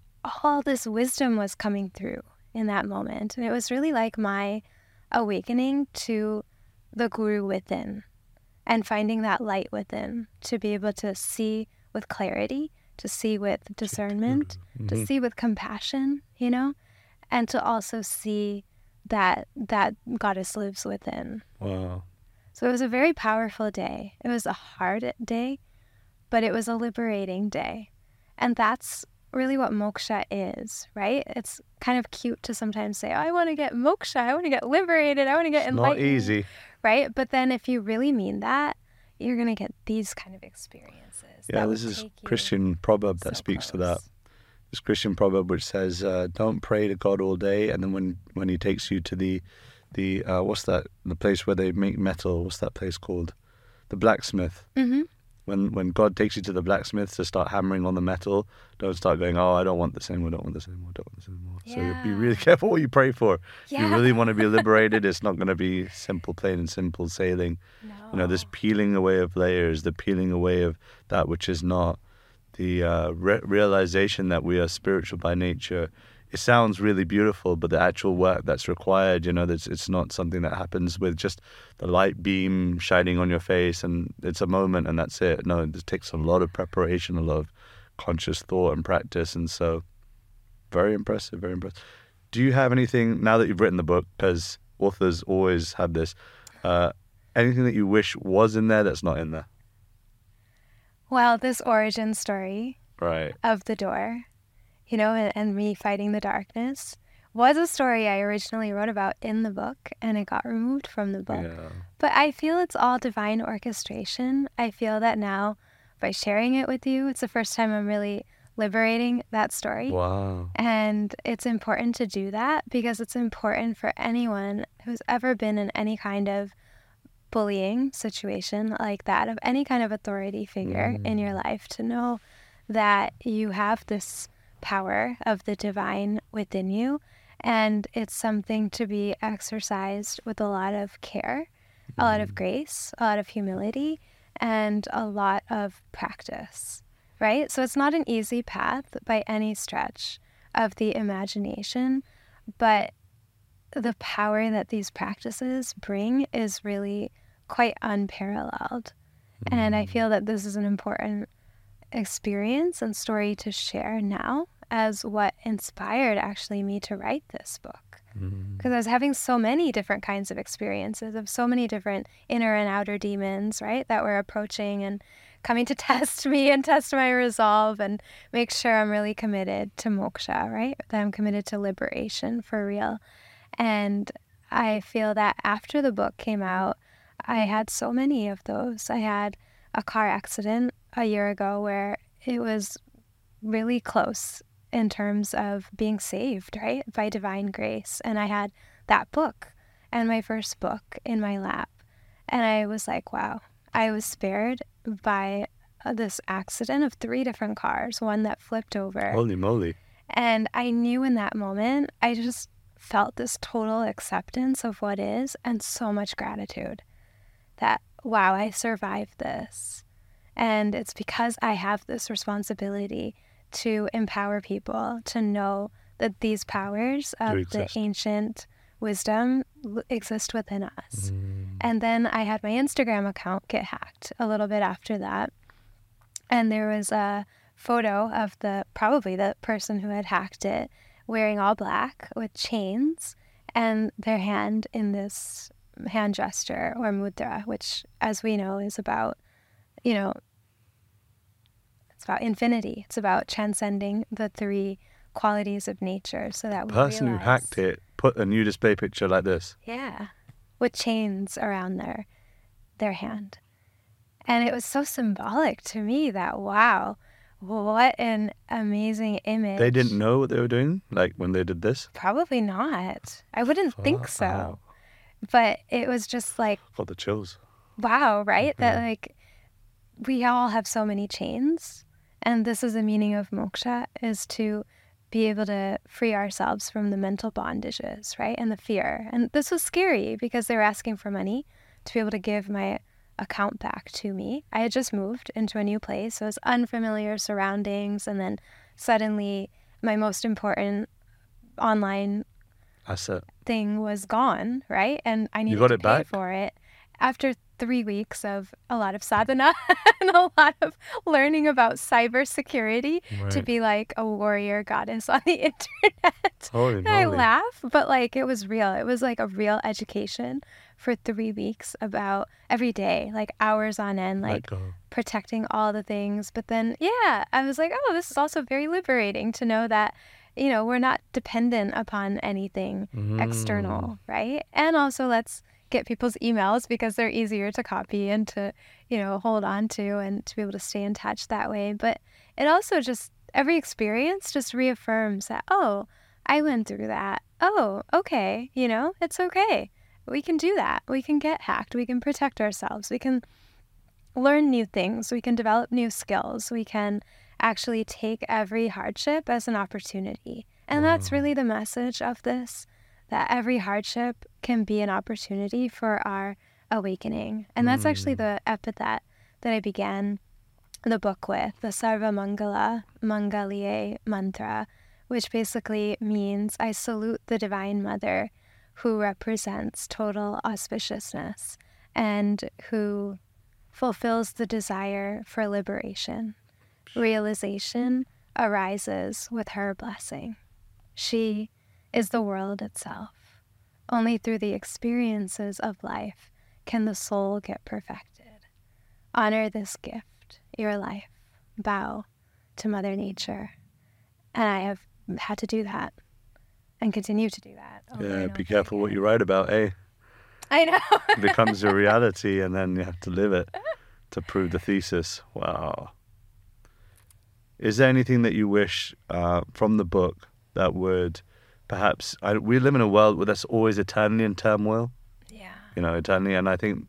all this wisdom was coming through in that moment. And it was really like my awakening to the Guru within and finding that light within to be able to see with clarity, to see with discernment, to Mhm. see with compassion, you know, and to also see that that goddess lives within. Wow. So it was a very powerful day. It was a hard day, but it was a liberating day. And that's really what moksha is, right? It's kind of cute to sometimes say, oh, I want to get moksha. I want to get liberated. I want to get It's not enlightened. easy. Right? But then if you really mean that, you're going to get these kind of experiences. Yeah, this is Christian proverb that so speaks to that. This Christian proverb which says, uh, "Don't pray to God all day," and then when when He takes you to the the uh, what's that the place where they make metal? What's that place called? The blacksmith. Mhm. When when God takes you to the blacksmith to start hammering on the metal, don't start going, "Oh, I don't want this anymore. Don't want this anymore. Don't want this anymore." So you be really careful what you pray for. Yeah. You really want to be liberated. it's not going to be simple, plain and simple sailing. You know, this peeling away of layers, the peeling away of that which is not, the uh, re- realization that we are spiritual by nature. It sounds really beautiful, but the actual work that's required, you know, that's it's not something that happens with just the light beam shining on your face and it's a moment and that's it. No, it takes a lot of preparation, a lot of conscious thought and practice, and so very impressive, very impressive. Do you have anything now that you've written the book? Because authors always have this. Uh, anything that you wish was in there that's not in there? Well, this origin story Right. of the door, you know, and, and me fighting the darkness was a story I originally wrote about in the book and it got removed from the book. Yeah. But I feel it's all divine orchestration. I feel that now by sharing it with you, it's the first time I'm really liberating that story. Wow. And it's important to do that because it's important for anyone who's ever been in any kind of bullying situation like that, of any kind of authority figure in your mm. life, to know that you have this power of the divine within you. And it's something to be exercised with a lot of care, a lot of mm-hmm. grace, a lot of humility, and a lot of practice right? So it's not an easy path by any stretch of the imagination, but the power that these practices bring is really quite unparalleled. And I mm-hmm. feel that this is an important experience and story to share now as what inspired actually me to write this book mm. because I was having so many different kinds of experiences of so many different inner and outer demons, right, that were approaching and coming to test me and test my resolve and make sure I'm really committed to moksha, right? That I'm committed to liberation for real. And I feel that after the book came out, I had so many of those. I had a car accident a year ago where it was really close in terms of being saved, right, by divine grace. And I had that book and my first book in my lap. And I was like, wow, I was spared by uh, this accident of three different cars, one that flipped over. Holy moly. And I knew in that moment, I just felt this total acceptance of what is and so much gratitude that, wow, I survived this. And it's because I have this responsibility to empower people to know that these powers of the ancient wisdom exist within us. Mm. And then I had my Instagram account get hacked a little bit after that. And there was a photo of the probably the person who had hacked it wearing all black with chains and their hand in this hand gesture or mudra, which, as we know, is about, you know, about infinity. It's about transcending the three qualities of nature so that we Person who hacked it put a new display picture like this. yeah, with chains around their their hand. And it was so symbolic to me that wow, what an amazing image. They didn't know what they were doing, like when they did this. Probably not. I wouldn't think so. Wow. But it was just like Got the chills. wow, right? That like we all have so many chains, and this is the meaning of moksha is to be able to free ourselves from the mental bondages, right? And the fear. And this was scary because they were asking for money to be able to give my account back to me. I had just moved into a new place, so it was unfamiliar surroundings, and then suddenly my most important online it. thing was gone, right? And I needed got to pay back? for it after three weeks of a lot of sadhana and a lot of learning about cybersecurity to be like a warrior goddess on the internet. Holy And I laugh, but like it was real. It was like a real education for three weeks about every day, like hours on end, like protecting all the things. But then, yeah, I was like, oh, this is also very liberating to know that, you know, we're not dependent upon anything Mm. external, right? And also, let's get people's emails because they're easier to copy and to, you know, hold on to and to be able to stay in touch that way. But it also just, every experience just reaffirms that, oh, I went through that. Oh, okay. You know, it's okay. We can do that. We can get hacked. We can protect ourselves. We can learn new things. We can develop new skills. We can actually take every hardship as an opportunity. And that's really the message of this that every hardship can be an opportunity for our awakening. And that's actually mm. the epithet that I began the book with, the Sarva Mangala Mangalye mantra, which basically means I salute the Divine Mother who represents total auspiciousness and who fulfills the desire for liberation. Realization arises with her blessing. She is the world itself. Only through the experiences of life can the soul get perfected. Honor this gift, your life. Bow to Mother Nature. And I have had to do that and continue to do that. Yeah, be careful what you write about, eh? I know. It becomes a reality and then you have to live it to prove the thesis. Wow. Is there anything that you wish uh, from the book that would perhaps. I, we live in a world where that's always eternally in turmoil, yeah. you know, eternally. And I think,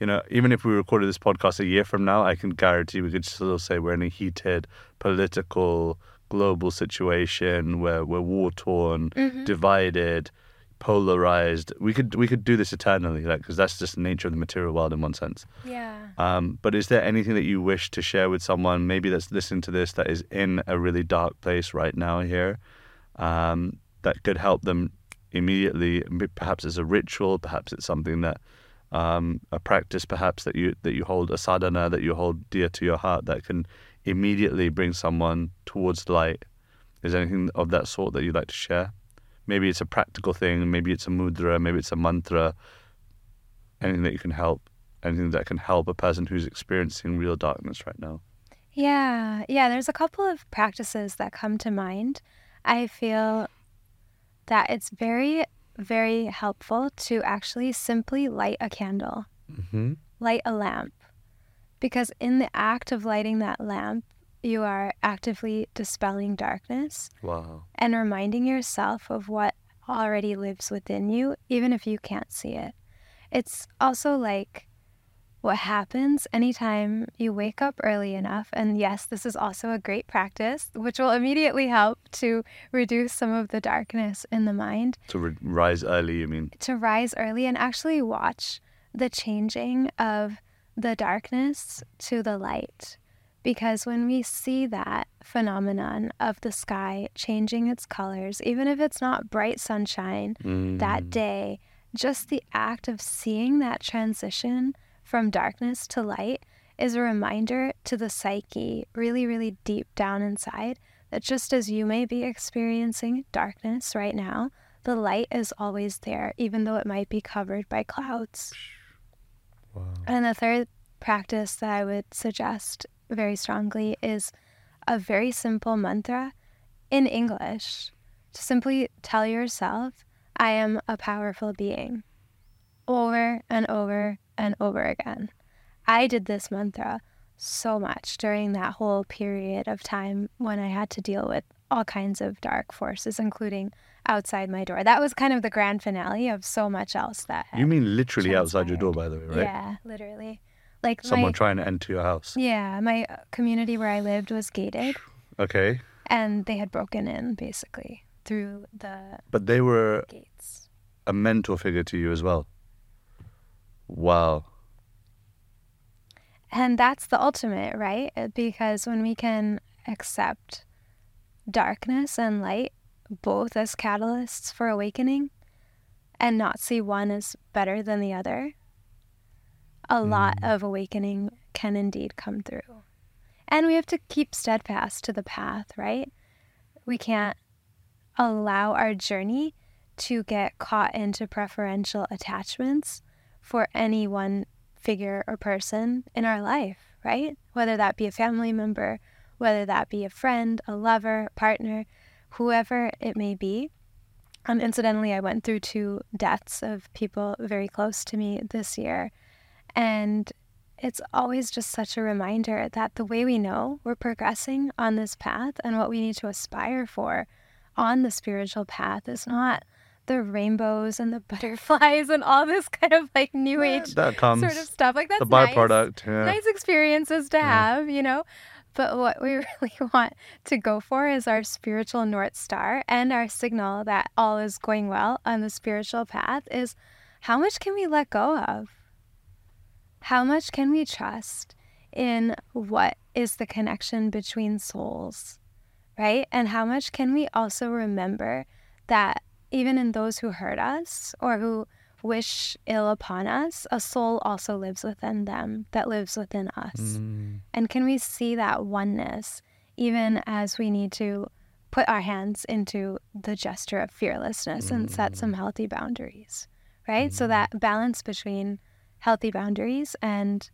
you know, even if we recorded this podcast a year from now, I can guarantee we could still say we're in a heated political, global situation where we're war torn, Mm-hmm. divided, polarized. We could we could do this eternally, like because that's just the nature of the material world in one sense. Yeah. Um, but is there anything that you wish to share with someone, maybe that's listening to this, that is in a really dark place right now here, um, that could help them immediately? Perhaps it's a ritual, perhaps it's something that um, a practice, perhaps that you that you hold a sadhana that you hold dear to your heart that can immediately bring someone towards light. Is anything of that sort that you'd like to share? Maybe it's a practical thing, maybe it's a mudra, maybe it's a mantra. Anything that you can help anything that can help a person who's experiencing real darkness right now. Yeah, yeah, there's a couple of practices that come to mind. I feel that it's very, very helpful to actually simply light a candle, Mm-hmm. light a lamp. Because in the act of lighting that lamp, you are actively dispelling darkness Wow. and reminding yourself of what already lives within you, even if you can't see it. It's also like what happens anytime you wake up early enough, and yes, this is also a great practice, which will immediately help to reduce some of the darkness in the mind, To ri- rise early, you mean? to rise early and actually watch the changing of the darkness to the light. Because when we see that phenomenon of the sky changing its colors, even if it's not bright sunshine mm-hmm. that day, just the act of seeing that transition from darkness to light is a reminder to the psyche, really, really deep down inside, that just as you may be experiencing darkness right now, the light is always there, even though it might be covered by clouds. And the third practice that I would suggest very strongly is a very simple mantra in English. To simply tell yourself, I am a powerful being, over and over and over again. I did this mantra so much during that whole period of time when I had to deal with all kinds of dark forces, including outside my door. That was kind of the grand finale of so much else that You mean literally outside your door, by the way, right? Yeah, literally. Like Someone my, trying to enter your house. yeah, my uh, community where I lived was gated, Okay. and they had broken in basically through the But they were gates. a mentor figure to you as well. Wow. And that's the ultimate, right? Uh, Because when we can accept darkness and light both as catalysts for awakening and not see one as better than the other, a lot of awakening can indeed come through. And we have to keep steadfast to the path, right? We can't allow our journey to get caught into preferential attachments for any one figure or person in our life, right? Whether that be a family member, whether that be a friend, a lover, partner, whoever it may be. Um, incidentally, I went through two deaths of people very close to me this year. And it's always just such a reminder that the way we know we're progressing on this path and what we need to aspire for on the spiritual path is not the rainbows and the butterflies and all this kind of like new age That comes. sort of stuff. Like that's the nice byproduct. Yeah. nice experiences to have, you know. But what we really want to go for is our spiritual North Star and our signal that all is going well on the spiritual path is how much can we let go of? How much can we trust in what is the connection between souls, right? And how much can we also remember that even in those who hurt us or who wish ill upon us, a soul also lives within them that lives within us. Mm. And can we see that oneness even as we need to put our hands into the gesture of fearlessness and set some healthy boundaries, right? So that balance between healthy boundaries and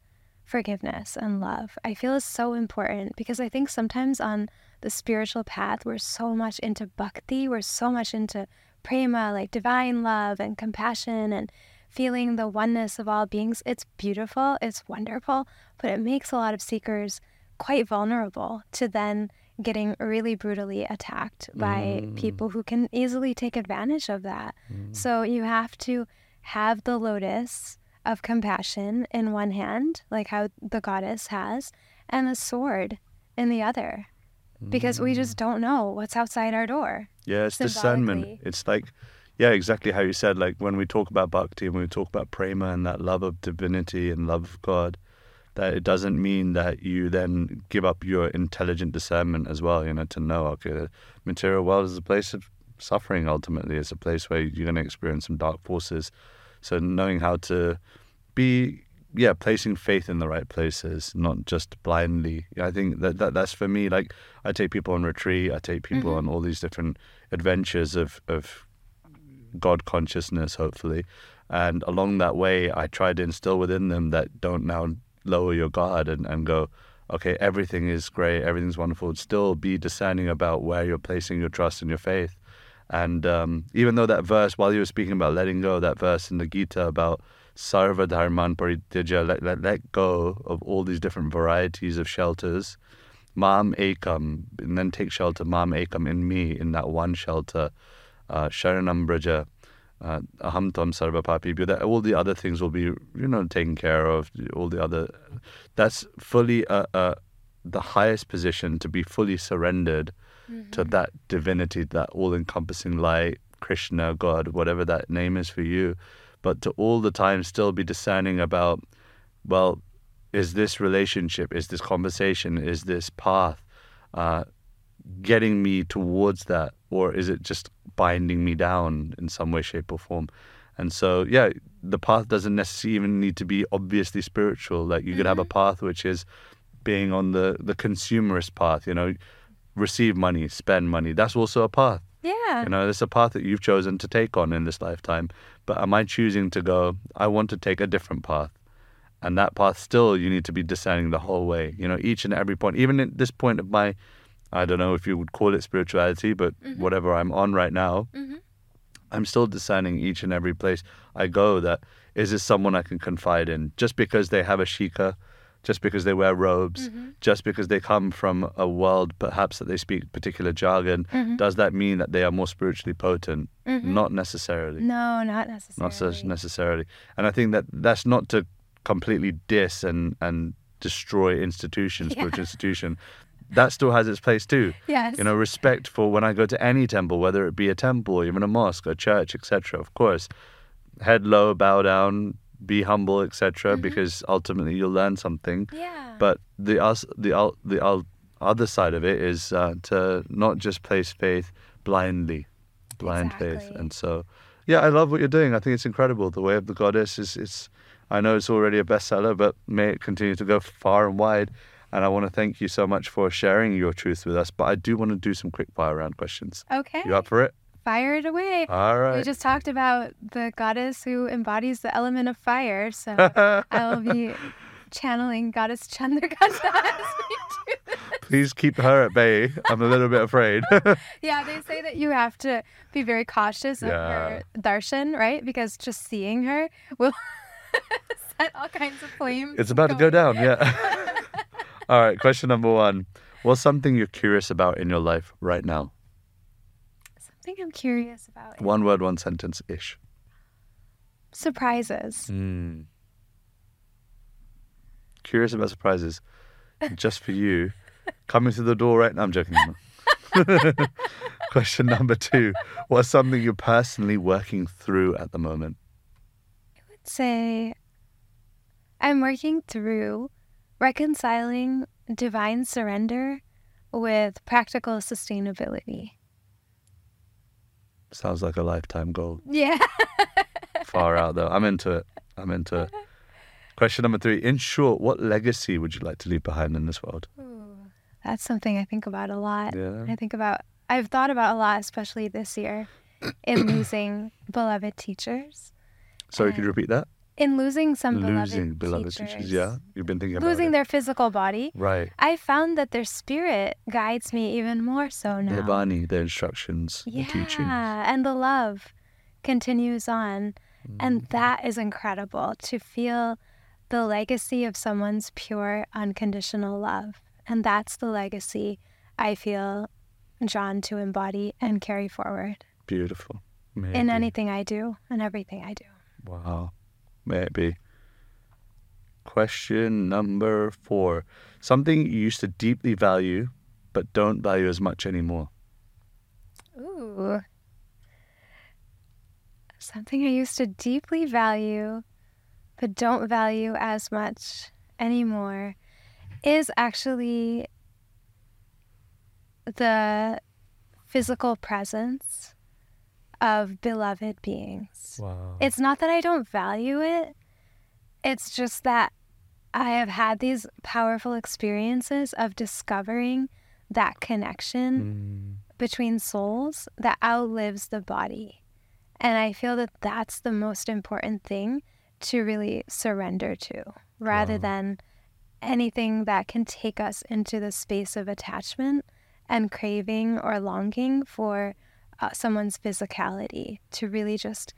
forgiveness and love, I feel is so important because I think sometimes on the spiritual path, we're so much into bhakti, we're so much into prema, like divine love and compassion and feeling the oneness of all beings. It's beautiful, it's wonderful, but it makes a lot of seekers quite vulnerable to then getting really brutally attacked by mm. people who can easily take advantage of that. Mm. So you have to have the lotus of compassion in one hand, like how the goddess has, and a sword in the other. Because we just mm. don't know what's outside our door. Yeah, it's discernment. It's like, yeah, exactly how you said. Like when we talk about bhakti and when we talk about prema and that love of divinity and love of God, that it doesn't mean that you then give up your intelligent discernment as well. You know, to know okay, the material world is a place of suffering. Ultimately, it's a place where you're going to experience some dark forces. So knowing how to be yeah placing faith in the right places not just blindly. I think that, that that's for me like i take people on retreat i take people on all these different adventures of of god consciousness hopefully. And along that way i try to instill within them that don't now lower your guard and, and go okay everything is great everything's wonderful. Still be discerning about where you're placing your trust and your faith. And um, even though that verse, while you were speaking about letting go, that verse in the Gita about sarva dharman parityaja, let, let, let go of all these different varieties of shelters, mam ekam, and then take shelter, mam ekam, in me, in that one shelter, uh, sharanam braja, uh, aham tam sarva that all the other things will be, you know, taken care of. All the other, that's fully uh, uh, the highest position to be fully surrendered to that divinity, that all-encompassing light, Krishna, God, whatever that name is for you, but to all the time still be discerning about, well, is this relationship, is this conversation, is this path uh, getting me towards that, or is it just binding me down in some way, shape, or form? And so, yeah, the path doesn't necessarily even need to be obviously spiritual. Like you could have a path which is being on the the consumerist path. You know, receive money, spend money. That's also a path. Yeah. You know, it's a path that you've chosen to take on in this lifetime. But am I choosing to go, I want to take a different path? And that path still you need to be discerning the whole way. You know, each and every point, even at this point of my I don't know if you would call it spirituality, but mm-hmm. whatever I'm on right now, mm-hmm. I'm still discerning each and every place I go that is this someone I can confide in? Just because they have a shikha, just because they wear robes, mm-hmm. just because they come from a world perhaps that they speak particular jargon, mm-hmm. does that mean that they are more spiritually potent? Mm-hmm. Not necessarily. No, not necessarily. Not necessarily. And I think that that's not to completely diss and, and destroy institutions, spiritual institution. That still has its place too. Yes. You know, respect for when I go to any temple, whether it be a temple, even a mosque, a church, etc. Of course, head low, bow down, be humble, etc. Because ultimately you'll learn something. Yeah. But the us the the other side of it is uh, to not just place faith blindly, blind faith. And so, yeah, I love what you're doing. I think it's incredible. The way of the goddess is it's. I know it's already a bestseller, but may it continue to go far and wide. And I want to thank you so much for sharing your truth with us. But I do want to do some quick fire round questions. okay. You up for it? Fire it away. All We just talked about the goddess who embodies the element of fire, so I will be channeling Goddess Chandrika as we do this. Please keep her at bay. I'm a little bit afraid. Yeah, they say that you have to be very cautious of her darshan, right? Because just seeing her will set all kinds of flames. it's about to go down. Yeah. All right. Question number one. What's something you're curious about in your life right now? Something I'm curious about. is One word, one sentence ish. Surprises. Mm. Curious about surprises. Just for you. Coming through the door right now. I'm joking. Question number two. What's something you're personally working through at the moment? I would say I'm working through reconciling divine surrender with practical sustainability. Sounds like a lifetime goal. Yeah. Far out though. I'm into it. I'm into it. Question number three. In short, what legacy would you like to leave behind in this world? That's something I think about a lot. Yeah. I think about, I've thought about a lot, especially this year, in losing beloved teachers, Sorry, could you repeat that? In losing some Losing beloved, beloved teachers. teachers. Yeah, you've been thinking about Losing it. their physical body. right. I found that their spirit guides me even more so now. Their bani, their instructions, Yeah, the teachings. and the love continues on. Mm. And that is incredible to feel the legacy of someone's pure, unconditional love. And that's the legacy I feel drawn to embody and carry forward Beautiful. May it in anything I do and everything I do. Wow. May it be. Question number four. Something you used to deeply value, but don't value as much anymore. Ooh. Something I used to deeply value, but don't value as much anymore, is actually the physical presence of beloved beings. Wow. It's not that I don't value it, it's just that I have had these powerful experiences of discovering that connection Mm, between souls that outlives the body. And I feel that that's the most important thing to really surrender to rather Wow. than anything that can take us into the space of attachment and craving or longing for uh, someone's physicality to really just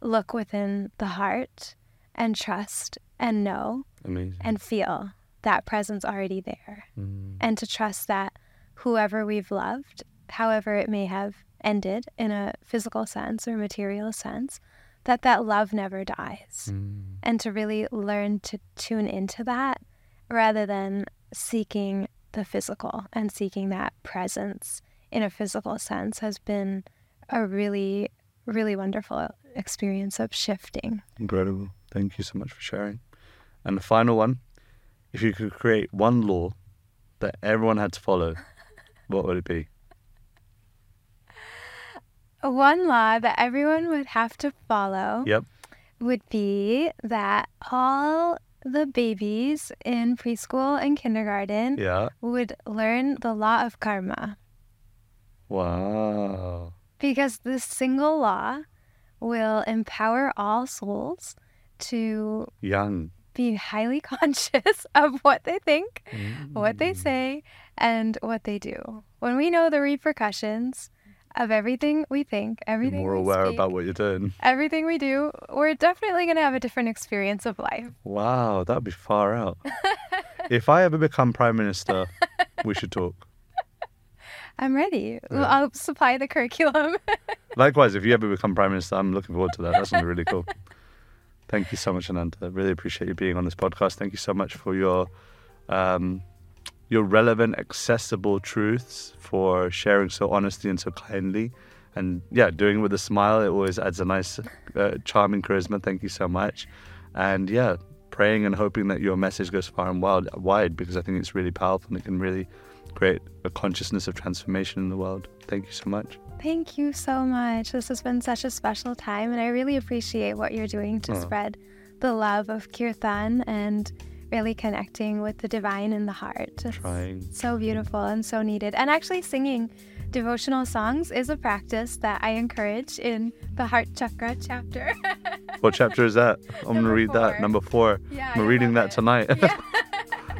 look within the heart and trust and know amazing. and feel that presence already there Mm, and to trust that whoever we've loved, however it may have ended in a physical sense or material sense, that that love never dies. Mm. And to really learn to tune into that rather than seeking the physical and seeking that presence in a physical sense has been a really, really wonderful experience of shifting. Incredible. Thank you so much for sharing. And the final one if you could create one law that everyone had to follow, what would it be? One law that everyone would have to follow Yep. would be that all the babies in preschool and kindergarten Yeah. would learn the law of karma Wow. because this single law will empower all souls to Young. be highly conscious of what they think, what they Mm. say, and what they do. When we know the repercussions of everything we think, You're everything more we aware speak, about what you're doing. everything we do, we're definitely going to have a different experience of life. Wow, that'd be far out. if I ever become prime minister, we should talk. I'm ready. Well, Yeah. I'll supply the curriculum. Likewise, if you ever become prime minister, I'm looking forward to that. That's gonna be really cool. Thank you so much, Ananta. Really appreciate you being on this podcast. Thank you so much for your um, your relevant, accessible truths, for sharing so honestly and so kindly, and yeah, doing it with a smile. It always adds a nice, uh, charming charisma. Thank you so much, and yeah, praying and hoping that your message goes far and wide because I think it's really powerful and it can really create a consciousness of transformation in the world. Thank you so much. Thank you so much. This has been such a special time, and I really appreciate what you're doing to Oh. spread the love of Kirtan and really connecting with the divine in the heart. It's Trying. so beautiful and so needed. And actually, singing devotional songs is a practice that I encourage in the Heart Chakra chapter. What chapter is that? I'm going to read that. Number four. Yeah, I'm reading that it. tonight. Yeah.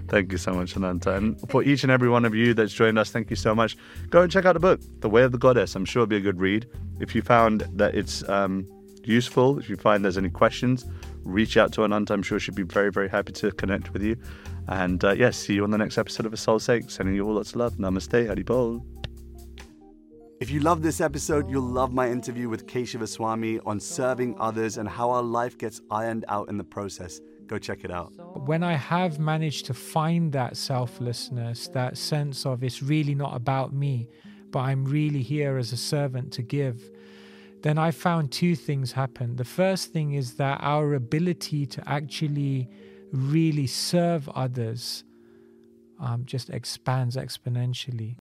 thank you so much, Ananta. And for each and every one of you that's joined us, thank you so much. Go and check out the book, The Way of the Goddess. I'm sure it'll be a good read. If you found that it's um, useful, if you find there's any questions, reach out to Ananta. I'm sure she'd be very, very happy to connect with you. And uh, yes, see you on the next episode of A Soul's Sake. Sending you all lots of love. Namaste. Haribol. If you love this episode, you'll love my interview with Keshava Swami on serving others and how our life gets ironed out in the process. Go check it out. when I have managed to find that selflessness, that sense of it's really not about me, but I'm really here as a servant to give, then I found two things happen. The first thing is that our ability to actually really serve others um, just expands exponentially.